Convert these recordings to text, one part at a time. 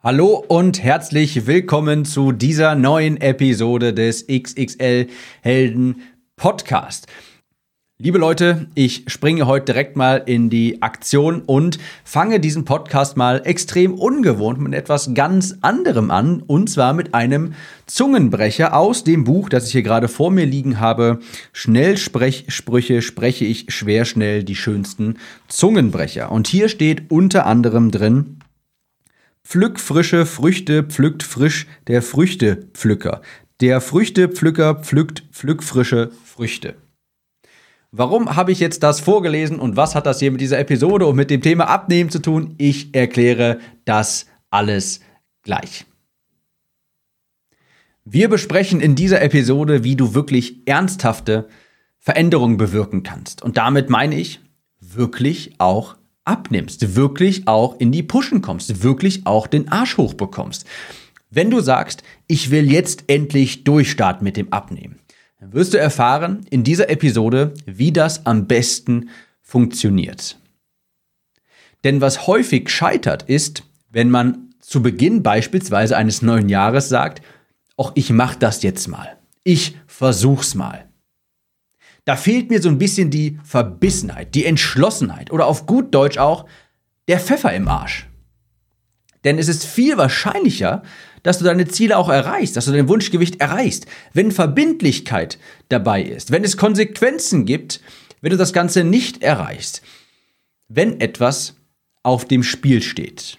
Hallo und herzlich willkommen zu dieser neuen Episode des XXL Helden Podcast. Liebe Leute, ich springe heute direkt mal in die Aktion und fange diesen Podcast mal extrem ungewohnt mit etwas ganz anderem an, und zwar mit einem Zungenbrecher aus dem Buch, das ich hier gerade vor mir liegen habe. Schnellsprechsprüche spreche ich schwer schnell die schönsten Zungenbrecher. Und hier steht unter anderem drin, Pflück frische Früchte, pflückt frisch der Früchtepflücker. Der Früchtepflücker pflückt pflückfrische Früchte. Warum habe ich jetzt das vorgelesen und was hat das hier mit dieser Episode und mit dem Thema Abnehmen zu tun? Ich erkläre das alles gleich. Wir besprechen in dieser Episode, wie du wirklich ernsthafte Veränderungen bewirken kannst. Und damit meine ich wirklich auch abnimmst, wirklich auch in die Pushen kommst, wirklich auch den Arsch hochbekommst. Wenn du sagst, ich will jetzt endlich durchstarten mit dem Abnehmen, dann wirst du erfahren in dieser Episode, wie das am besten funktioniert. Denn was häufig scheitert ist, wenn man zu Beginn beispielsweise eines neuen Jahres sagt, ach, ich mach das jetzt mal. Ich versuch's mal. Da fehlt mir so ein bisschen die Verbissenheit, die Entschlossenheit oder auf gut Deutsch auch der Pfeffer im Arsch. Denn es ist viel wahrscheinlicher, dass du deine Ziele auch erreichst, dass du dein Wunschgewicht erreichst, wenn Verbindlichkeit dabei ist, wenn es Konsequenzen gibt, wenn du das Ganze nicht erreichst, wenn etwas auf dem Spiel steht.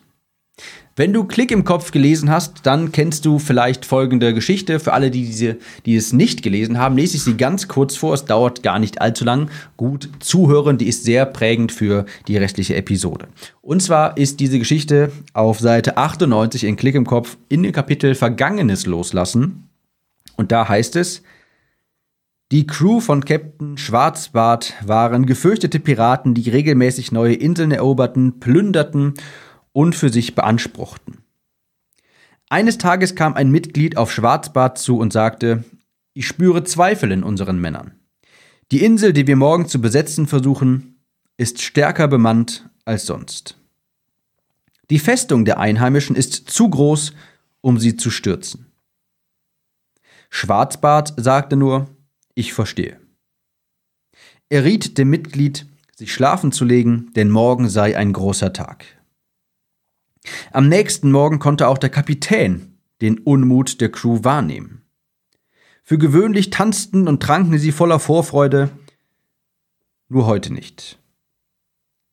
Wenn du Klick im Kopf gelesen hast, dann kennst du vielleicht folgende Geschichte. Für alle, die, diese, die es nicht gelesen haben, lese ich sie ganz kurz vor. Es dauert gar nicht allzu lang. Gut zuhören, die ist sehr prägend für die restliche Episode. Und zwar ist diese Geschichte auf Seite 98 in Klick im Kopf in dem Kapitel Vergangenes loslassen. Und da heißt es, die Crew von Captain Schwarzbart waren gefürchtete Piraten, die regelmäßig neue Inseln eroberten, plünderten und für sich beanspruchten. Eines Tages kam ein Mitglied auf Schwarzbart zu und sagte, ich spüre Zweifel in unseren Männern. Die Insel, die wir morgen zu besetzen versuchen, ist stärker bemannt als sonst. Die Festung der Einheimischen ist zu groß, um sie zu stürzen. Schwarzbart sagte nur, ich verstehe. Er riet dem Mitglied, sich schlafen zu legen, denn morgen sei ein großer Tag. Am nächsten Morgen konnte auch der Kapitän den Unmut der Crew wahrnehmen. Für gewöhnlich tanzten und tranken sie voller Vorfreude, nur heute nicht.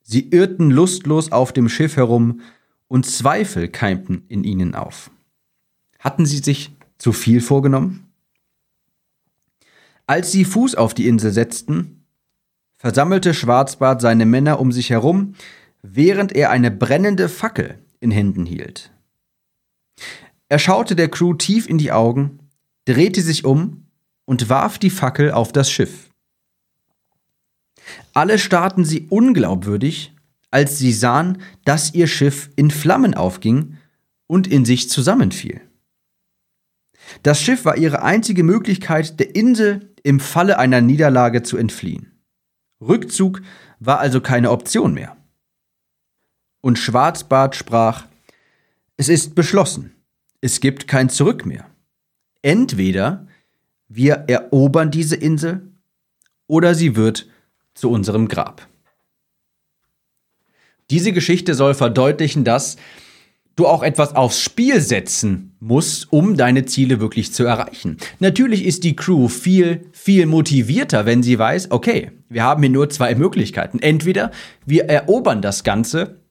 Sie irrten lustlos auf dem Schiff herum und Zweifel keimten in ihnen auf. Hatten sie sich zu viel vorgenommen? Als sie Fuß auf die Insel setzten, versammelte Schwarzbart seine Männer um sich herum, während er eine brennende Fackel in Händen hielt. Er schaute der Crew tief in die Augen, drehte sich um und warf die Fackel auf das Schiff. Alle starrten sie unglaubwürdig, als sie sahen, dass ihr Schiff in Flammen aufging und in sich zusammenfiel. Das Schiff war ihre einzige Möglichkeit, der Insel im Falle einer Niederlage zu entfliehen. Rückzug war also keine Option mehr und Schwarzbart sprach, es ist beschlossen, es gibt kein Zurück mehr. Entweder wir erobern diese Insel oder sie wird zu unserem Grab. Diese Geschichte soll verdeutlichen, dass du auch etwas aufs Spiel setzen musst, um deine Ziele wirklich zu erreichen. Natürlich ist die Crew viel, viel motivierter, wenn sie weiß, okay, wir haben hier nur zwei Möglichkeiten. Entweder wir erobern das Ganze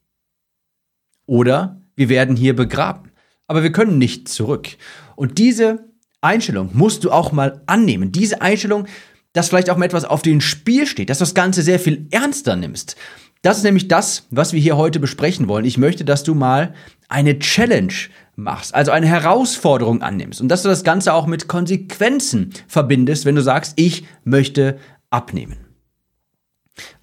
oder wir werden hier begraben. Aber wir können nicht zurück. Und diese Einstellung musst du auch mal annehmen. Diese Einstellung, dass vielleicht auch mal etwas auf dem Spiel steht, dass du das Ganze sehr viel ernster nimmst. Das ist nämlich das, was wir hier heute besprechen wollen. Ich möchte, dass du mal eine Challenge machst, also eine Herausforderung annimmst und dass du das Ganze auch mit Konsequenzen verbindest, wenn du sagst, ich möchte abnehmen.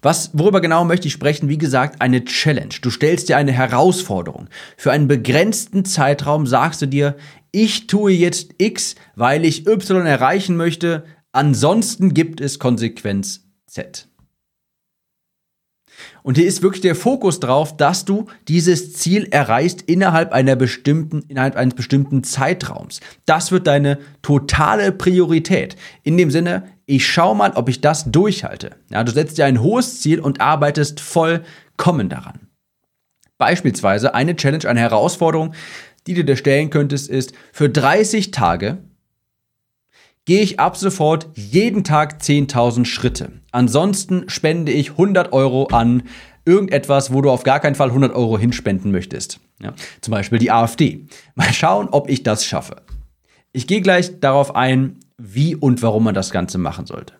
Was, worüber genau möchte ich sprechen? Wie gesagt, eine Challenge. Du stellst dir eine Herausforderung. Für einen begrenzten Zeitraum sagst du dir, ich tue jetzt X, weil ich Y erreichen möchte. Ansonsten gibt es Konsequenz Z. Und hier ist wirklich der Fokus drauf, dass du dieses Ziel erreichst innerhalb einer bestimmten, innerhalb eines bestimmten Zeitraums. Das wird deine totale Priorität. In dem Sinne, ich schau mal, ob ich das durchhalte. Ja, du setzt dir ein hohes Ziel und arbeitest vollkommen daran. Beispielsweise eine Challenge, eine Herausforderung, die du dir stellen könntest, ist, für 30 Tage gehe ich ab sofort jeden Tag 10.000 Schritte. Ansonsten spende ich 100 Euro an irgendetwas, wo du auf gar keinen Fall 100 Euro hinspenden möchtest. Ja, zum Beispiel die AfD. Mal schauen, ob ich das schaffe. Ich gehe gleich darauf ein, wie und warum man das Ganze machen sollte.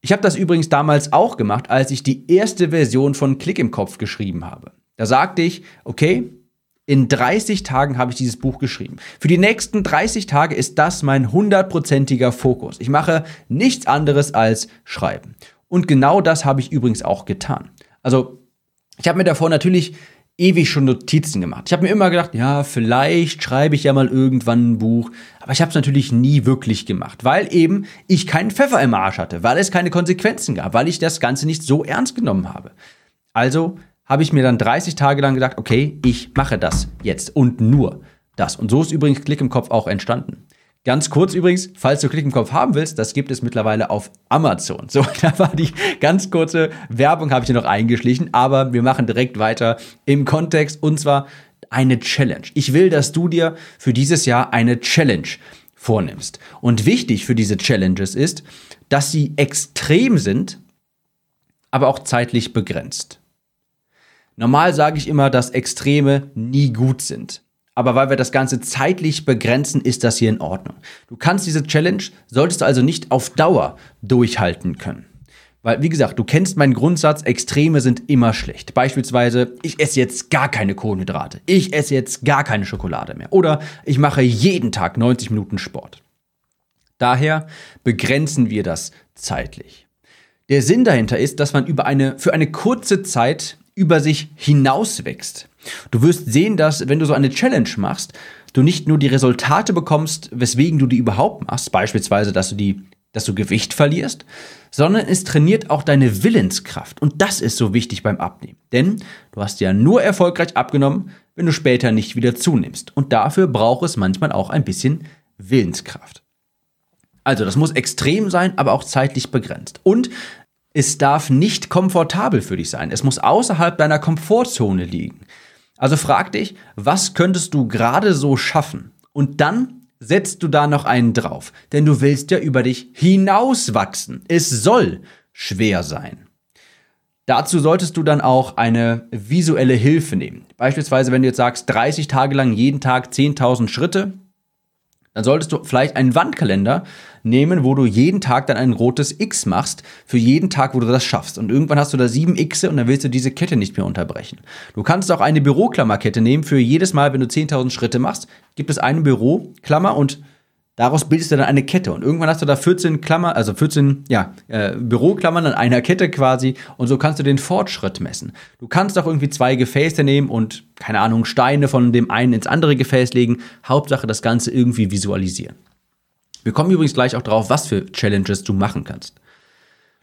Ich habe das übrigens damals auch gemacht, als ich die erste Version von Klick im Kopf geschrieben habe. Da sagte ich, okay, in 30 Tagen habe ich dieses Buch geschrieben. Für die nächsten 30 Tage ist das mein hundertprozentiger Fokus. Ich mache nichts anderes als schreiben. Und genau das habe ich übrigens auch getan. Also, ich habe mir davor natürlich ewig schon Notizen gemacht. Ich habe mir immer gedacht, ja, vielleicht schreibe ich ja mal irgendwann ein Buch, aber ich habe es natürlich nie wirklich gemacht, weil eben ich keinen Pfeffer im Arsch hatte, weil es keine Konsequenzen gab, weil ich das Ganze nicht so ernst genommen habe. Also habe ich mir dann 30 Tage lang gedacht, okay, ich mache das jetzt und nur das. Und so ist übrigens Klick im Kopf auch entstanden. Ganz kurz übrigens, falls du Klick im Kopf haben willst, das gibt es mittlerweile auf Amazon. So, da war die ganz kurze Werbung, habe ich hier noch eingeschlichen, aber wir machen direkt weiter im Kontext und zwar eine Challenge. Ich will, dass du dir für dieses Jahr eine Challenge vornimmst. Und wichtig für diese Challenges ist, dass sie extrem sind, aber auch zeitlich begrenzt. Normal sage ich immer, dass Extreme nie gut sind. Aber weil wir das Ganze zeitlich begrenzen, ist das hier in Ordnung. Du kannst diese Challenge, solltest du also nicht auf Dauer durchhalten können. Weil, wie gesagt, du kennst meinen Grundsatz, Extreme sind immer schlecht. Beispielsweise, ich esse jetzt gar keine Kohlenhydrate. Ich esse jetzt gar keine Schokolade mehr. Oder ich mache jeden Tag 90 Minuten Sport. Daher begrenzen wir das zeitlich. Der Sinn dahinter ist, dass man über eine, für eine kurze Zeit über sich hinauswächst. Du wirst sehen, dass wenn du so eine Challenge machst, du nicht nur die Resultate bekommst, weswegen du die überhaupt machst, beispielsweise, dass du die, dass du Gewicht verlierst, sondern es trainiert auch deine Willenskraft. Und das ist so wichtig beim Abnehmen. Denn du hast ja nur erfolgreich abgenommen, wenn du später nicht wieder zunimmst. Und dafür braucht es manchmal auch ein bisschen Willenskraft. Also, das muss extrem sein, aber auch zeitlich begrenzt. Und es darf nicht komfortabel für dich sein. Es muss außerhalb deiner Komfortzone liegen. Also frag dich, was könntest du gerade so schaffen? Und dann setzt du da noch einen drauf. Denn du willst ja über dich hinauswachsen. Es soll schwer sein. Dazu solltest du dann auch eine visuelle Hilfe nehmen. Beispielsweise, wenn du jetzt sagst, 30 Tage lang jeden Tag 10.000 Schritte, dann solltest du vielleicht einen Wandkalender nehmen, wo du jeden Tag dann ein rotes X machst, für jeden Tag, wo du das schaffst. Und irgendwann hast du da sieben Xe und dann willst du diese Kette nicht mehr unterbrechen. Du kannst auch eine Büroklammerkette nehmen, für jedes Mal, wenn du 10.000 Schritte machst, gibt es eine Büroklammer und Daraus bildest du dann eine Kette und irgendwann hast du da 14 Klammer, also 14 ja, äh, Büroklammern an einer Kette quasi und so kannst du den Fortschritt messen. Du kannst auch irgendwie zwei Gefäße nehmen und keine Ahnung Steine von dem einen ins andere Gefäß legen. Hauptsache das Ganze irgendwie visualisieren. Wir kommen übrigens gleich auch drauf, was für Challenges du machen kannst.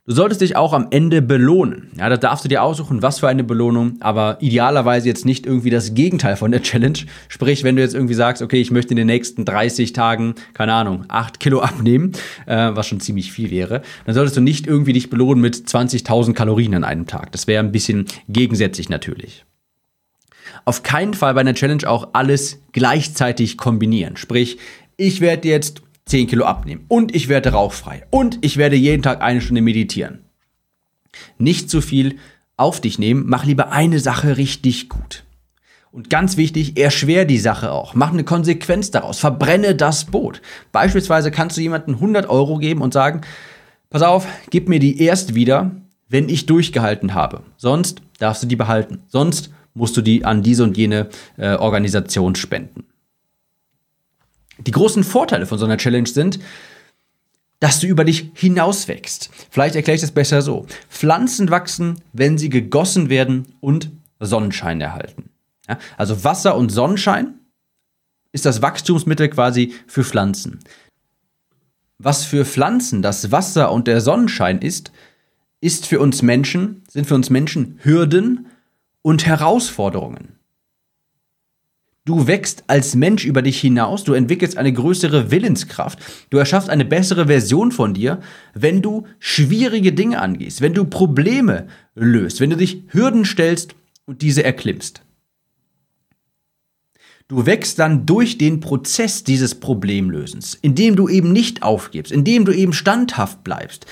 Du solltest dich auch am Ende belohnen. Ja, da darfst du dir aussuchen, was für eine Belohnung, aber idealerweise jetzt nicht irgendwie das Gegenteil von der Challenge. Sprich, wenn du jetzt irgendwie sagst, okay, ich möchte in den nächsten 30 Tagen, keine Ahnung, 8 Kilo abnehmen, äh, was schon ziemlich viel wäre, dann solltest du nicht irgendwie dich belohnen mit 20.000 Kalorien an einem Tag. Das wäre ein bisschen gegensätzlich natürlich. Auf keinen Fall bei einer Challenge auch alles gleichzeitig kombinieren. Sprich, ich werde jetzt 10 Kilo abnehmen und ich werde rauchfrei und ich werde jeden Tag eine Stunde meditieren. Nicht zu viel auf dich nehmen, mach lieber eine Sache richtig gut. Und ganz wichtig, erschwer die Sache auch. Mach eine Konsequenz daraus. Verbrenne das Boot. Beispielsweise kannst du jemandem 100 Euro geben und sagen, pass auf, gib mir die erst wieder, wenn ich durchgehalten habe. Sonst darfst du die behalten. Sonst musst du die an diese und jene äh, Organisation spenden. Die großen Vorteile von so einer Challenge sind, dass du über dich hinauswächst. Vielleicht erkläre ich das besser so. Pflanzen wachsen, wenn sie gegossen werden und Sonnenschein erhalten. Ja, also Wasser und Sonnenschein ist das Wachstumsmittel quasi für Pflanzen. Was für Pflanzen das Wasser und der Sonnenschein ist, ist für uns Menschen, sind für uns Menschen Hürden und Herausforderungen. Du wächst als Mensch über dich hinaus, du entwickelst eine größere Willenskraft, du erschaffst eine bessere Version von dir, wenn du schwierige Dinge angehst, wenn du Probleme löst, wenn du dich Hürden stellst und diese erklimmst. Du wächst dann durch den Prozess dieses Problemlösens, indem du eben nicht aufgibst, indem du eben standhaft bleibst.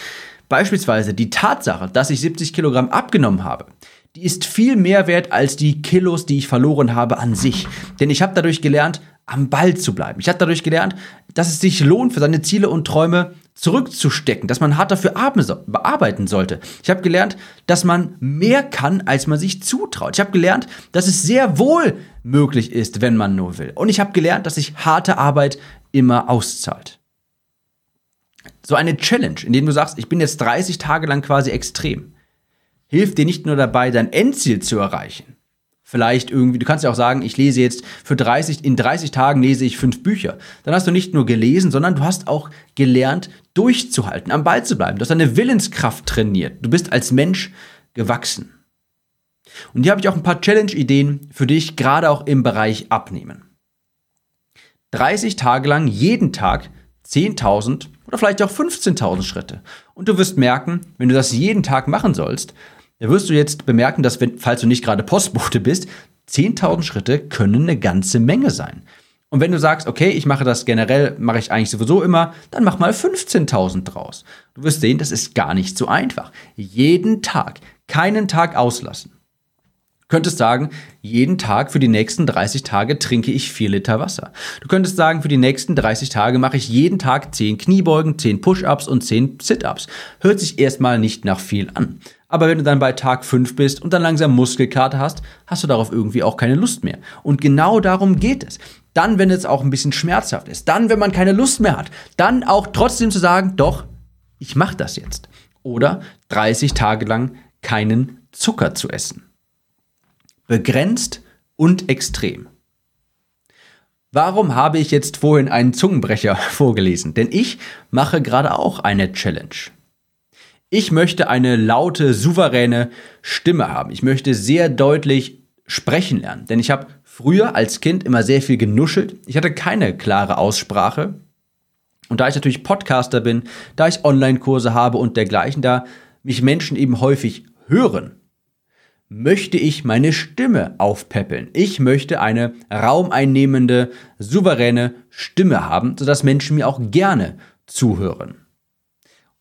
Beispielsweise die Tatsache, dass ich 70 Kilogramm abgenommen habe, die ist viel mehr wert als die Kilos, die ich verloren habe an sich. Denn ich habe dadurch gelernt, am Ball zu bleiben. Ich habe dadurch gelernt, dass es sich lohnt, für seine Ziele und Träume zurückzustecken, dass man hart dafür arbeiten sollte. Ich habe gelernt, dass man mehr kann, als man sich zutraut. Ich habe gelernt, dass es sehr wohl möglich ist, wenn man nur will. Und ich habe gelernt, dass sich harte Arbeit immer auszahlt. So eine Challenge, in dem du sagst, ich bin jetzt 30 Tage lang quasi extrem, hilft dir nicht nur dabei, dein Endziel zu erreichen, vielleicht irgendwie, du kannst ja auch sagen, ich lese jetzt für 30, in 30 Tagen lese ich fünf Bücher. Dann hast du nicht nur gelesen, sondern du hast auch gelernt, durchzuhalten, am Ball zu bleiben. Du hast deine Willenskraft trainiert. Du bist als Mensch gewachsen. Und hier habe ich auch ein paar Challenge-Ideen für dich, gerade auch im Bereich Abnehmen. 30 Tage lang jeden Tag 10.000 oder vielleicht auch 15.000 Schritte. Und du wirst merken, wenn du das jeden Tag machen sollst, da wirst du jetzt bemerken, dass, wenn, falls du nicht gerade Postbote bist, 10.000 Schritte können eine ganze Menge sein. Und wenn du sagst, okay, ich mache das generell, mache ich eigentlich sowieso immer, dann mach mal 15.000 draus. Du wirst sehen, das ist gar nicht so einfach. Jeden Tag, keinen Tag auslassen. Du könntest sagen, jeden Tag für die nächsten 30 Tage trinke ich 4 Liter Wasser. Du könntest sagen, für die nächsten 30 Tage mache ich jeden Tag 10 Kniebeugen, 10 Push-Ups und 10 Sit-Ups. Hört sich erstmal nicht nach viel an. Aber wenn du dann bei Tag 5 bist und dann langsam Muskelkater hast, hast du darauf irgendwie auch keine Lust mehr. Und genau darum geht es. Dann, wenn es auch ein bisschen schmerzhaft ist, dann, wenn man keine Lust mehr hat, dann auch trotzdem zu sagen, doch, ich mache das jetzt. Oder 30 Tage lang keinen Zucker zu essen. Begrenzt und extrem. Warum habe ich jetzt vorhin einen Zungenbrecher vorgelesen? Denn ich mache gerade auch eine Challenge. Ich möchte eine laute, souveräne Stimme haben. Ich möchte sehr deutlich sprechen lernen. Denn ich habe früher als Kind immer sehr viel genuschelt. Ich hatte keine klare Aussprache. Und da ich natürlich Podcaster bin, da ich Online-Kurse habe und dergleichen, da mich Menschen eben häufig hören, möchte ich meine Stimme aufpäppeln. Ich möchte eine raumeinnehmende, souveräne Stimme haben, sodass Menschen mir auch gerne zuhören.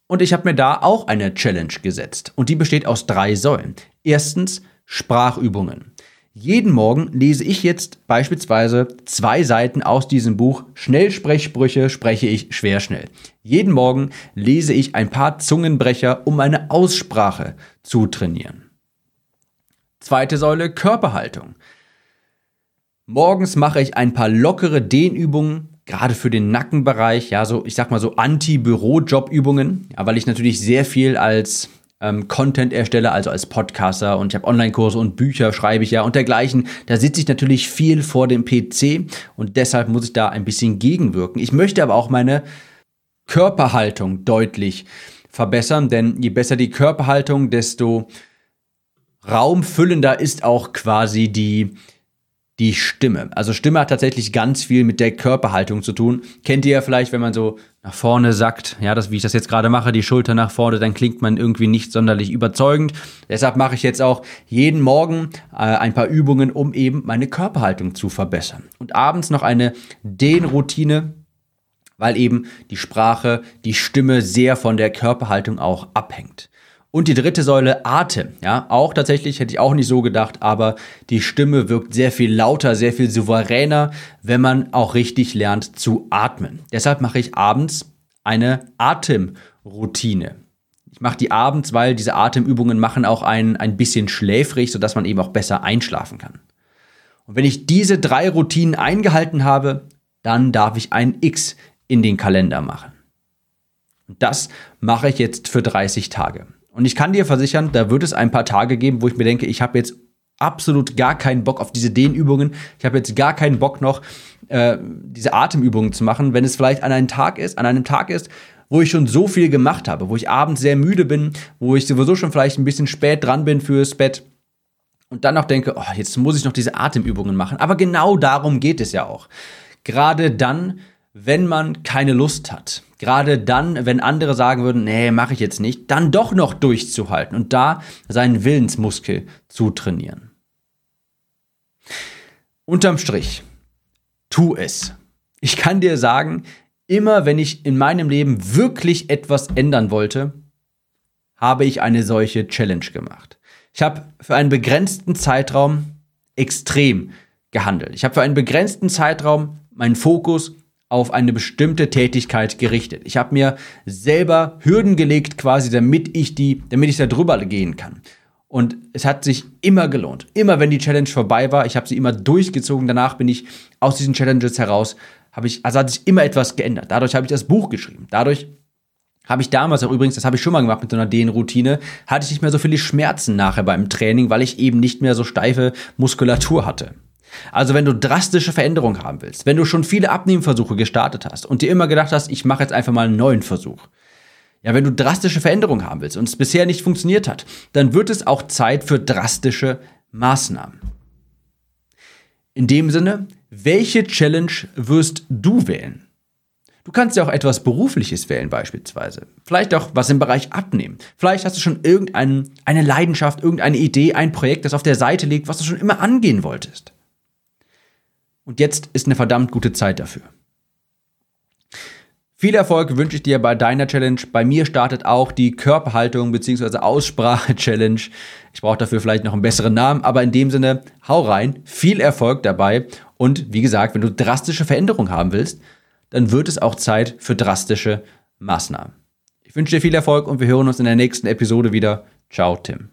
Und ich habe mir da auch eine Challenge gesetzt. Und die besteht aus drei Säulen. Erstens Sprachübungen. Jeden Morgen lese ich jetzt beispielsweise zwei Seiten aus diesem Buch Schnellsprechsprüche spreche ich schwer schnell. Jeden Morgen lese ich ein paar Zungenbrecher, um meine Aussprache zu trainieren. Zweite Säule Körperhaltung. Morgens mache ich ein paar lockere Dehnübungen, gerade für den Nackenbereich, ja, so, ich sag mal so Anti-Büro-Job-Übungen, ja, weil ich natürlich sehr viel als ähm, Content erstelle, also als Podcaster und ich habe Online-Kurse und Bücher schreibe ich ja und dergleichen. Da sitze ich natürlich viel vor dem PC und deshalb muss ich da ein bisschen gegenwirken. Ich möchte aber auch meine Körperhaltung deutlich verbessern, denn je besser die Körperhaltung, desto raumfüllender ist auch quasi die, die Stimme. Also Stimme hat tatsächlich ganz viel mit der Körperhaltung zu tun. Kennt ihr ja vielleicht, wenn man so nach vorne sackt, ja, das, wie ich das jetzt gerade mache, die Schulter nach vorne, dann klingt man irgendwie nicht sonderlich überzeugend. Deshalb mache ich jetzt auch jeden Morgen äh, ein paar Übungen, um eben meine Körperhaltung zu verbessern. Und abends noch eine Dehnroutine, weil eben die Sprache, die Stimme sehr von der Körperhaltung auch abhängt. Und die dritte Säule, Atem. Ja, auch tatsächlich hätte ich auch nicht so gedacht, aber die Stimme wirkt sehr viel lauter, sehr viel souveräner, wenn man auch richtig lernt zu atmen. Deshalb mache ich abends eine Atemroutine. Ich mache die abends, weil diese Atemübungen machen auch ein, ein bisschen schläfrig, sodass man eben auch besser einschlafen kann. Und wenn ich diese drei Routinen eingehalten habe, dann darf ich ein X in den Kalender machen. Und das mache ich jetzt für 30 Tage. Und ich kann dir versichern, da wird es ein paar Tage geben, wo ich mir denke, ich habe jetzt absolut gar keinen Bock auf diese Dehnübungen. Ich habe jetzt gar keinen Bock noch, äh, diese Atemübungen zu machen. Wenn es vielleicht an einem Tag ist, an einem Tag ist, wo ich schon so viel gemacht habe, wo ich abends sehr müde bin, wo ich sowieso schon vielleicht ein bisschen spät dran bin fürs Bett und dann noch denke, oh, jetzt muss ich noch diese Atemübungen machen. Aber genau darum geht es ja auch. Gerade dann, wenn man keine Lust hat, gerade dann, wenn andere sagen würden, nee, mache ich jetzt nicht, dann doch noch durchzuhalten und da seinen Willensmuskel zu trainieren. Unterm Strich, tu es. Ich kann dir sagen, immer wenn ich in meinem Leben wirklich etwas ändern wollte, habe ich eine solche Challenge gemacht. Ich habe für einen begrenzten Zeitraum extrem gehandelt. Ich habe für einen begrenzten Zeitraum meinen Fokus auf eine bestimmte Tätigkeit gerichtet. Ich habe mir selber Hürden gelegt, quasi, damit ich die, damit ich da drüber gehen kann. Und es hat sich immer gelohnt. Immer wenn die Challenge vorbei war, ich habe sie immer durchgezogen. Danach bin ich aus diesen Challenges heraus, habe ich, also hat sich immer etwas geändert. Dadurch habe ich das Buch geschrieben. Dadurch habe ich damals auch übrigens, das habe ich schon mal gemacht mit so einer Dehnroutine, hatte ich nicht mehr so viele Schmerzen nachher beim Training, weil ich eben nicht mehr so steife Muskulatur hatte. Also wenn du drastische Veränderungen haben willst, wenn du schon viele Abnehmversuche gestartet hast und dir immer gedacht hast, ich mache jetzt einfach mal einen neuen Versuch. Ja, wenn du drastische Veränderungen haben willst und es bisher nicht funktioniert hat, dann wird es auch Zeit für drastische Maßnahmen. In dem Sinne, welche Challenge wirst du wählen? Du kannst ja auch etwas Berufliches wählen beispielsweise. Vielleicht auch was im Bereich Abnehmen. Vielleicht hast du schon irgendeine Leidenschaft, irgendeine Idee, ein Projekt, das auf der Seite liegt, was du schon immer angehen wolltest. Und jetzt ist eine verdammt gute Zeit dafür. Viel Erfolg wünsche ich dir bei deiner Challenge. Bei mir startet auch die Körperhaltung bzw. Aussprache-Challenge. Ich brauche dafür vielleicht noch einen besseren Namen, aber in dem Sinne, hau rein, viel Erfolg dabei. Und wie gesagt, wenn du drastische Veränderungen haben willst, dann wird es auch Zeit für drastische Maßnahmen. Ich wünsche dir viel Erfolg und wir hören uns in der nächsten Episode wieder. Ciao, Tim.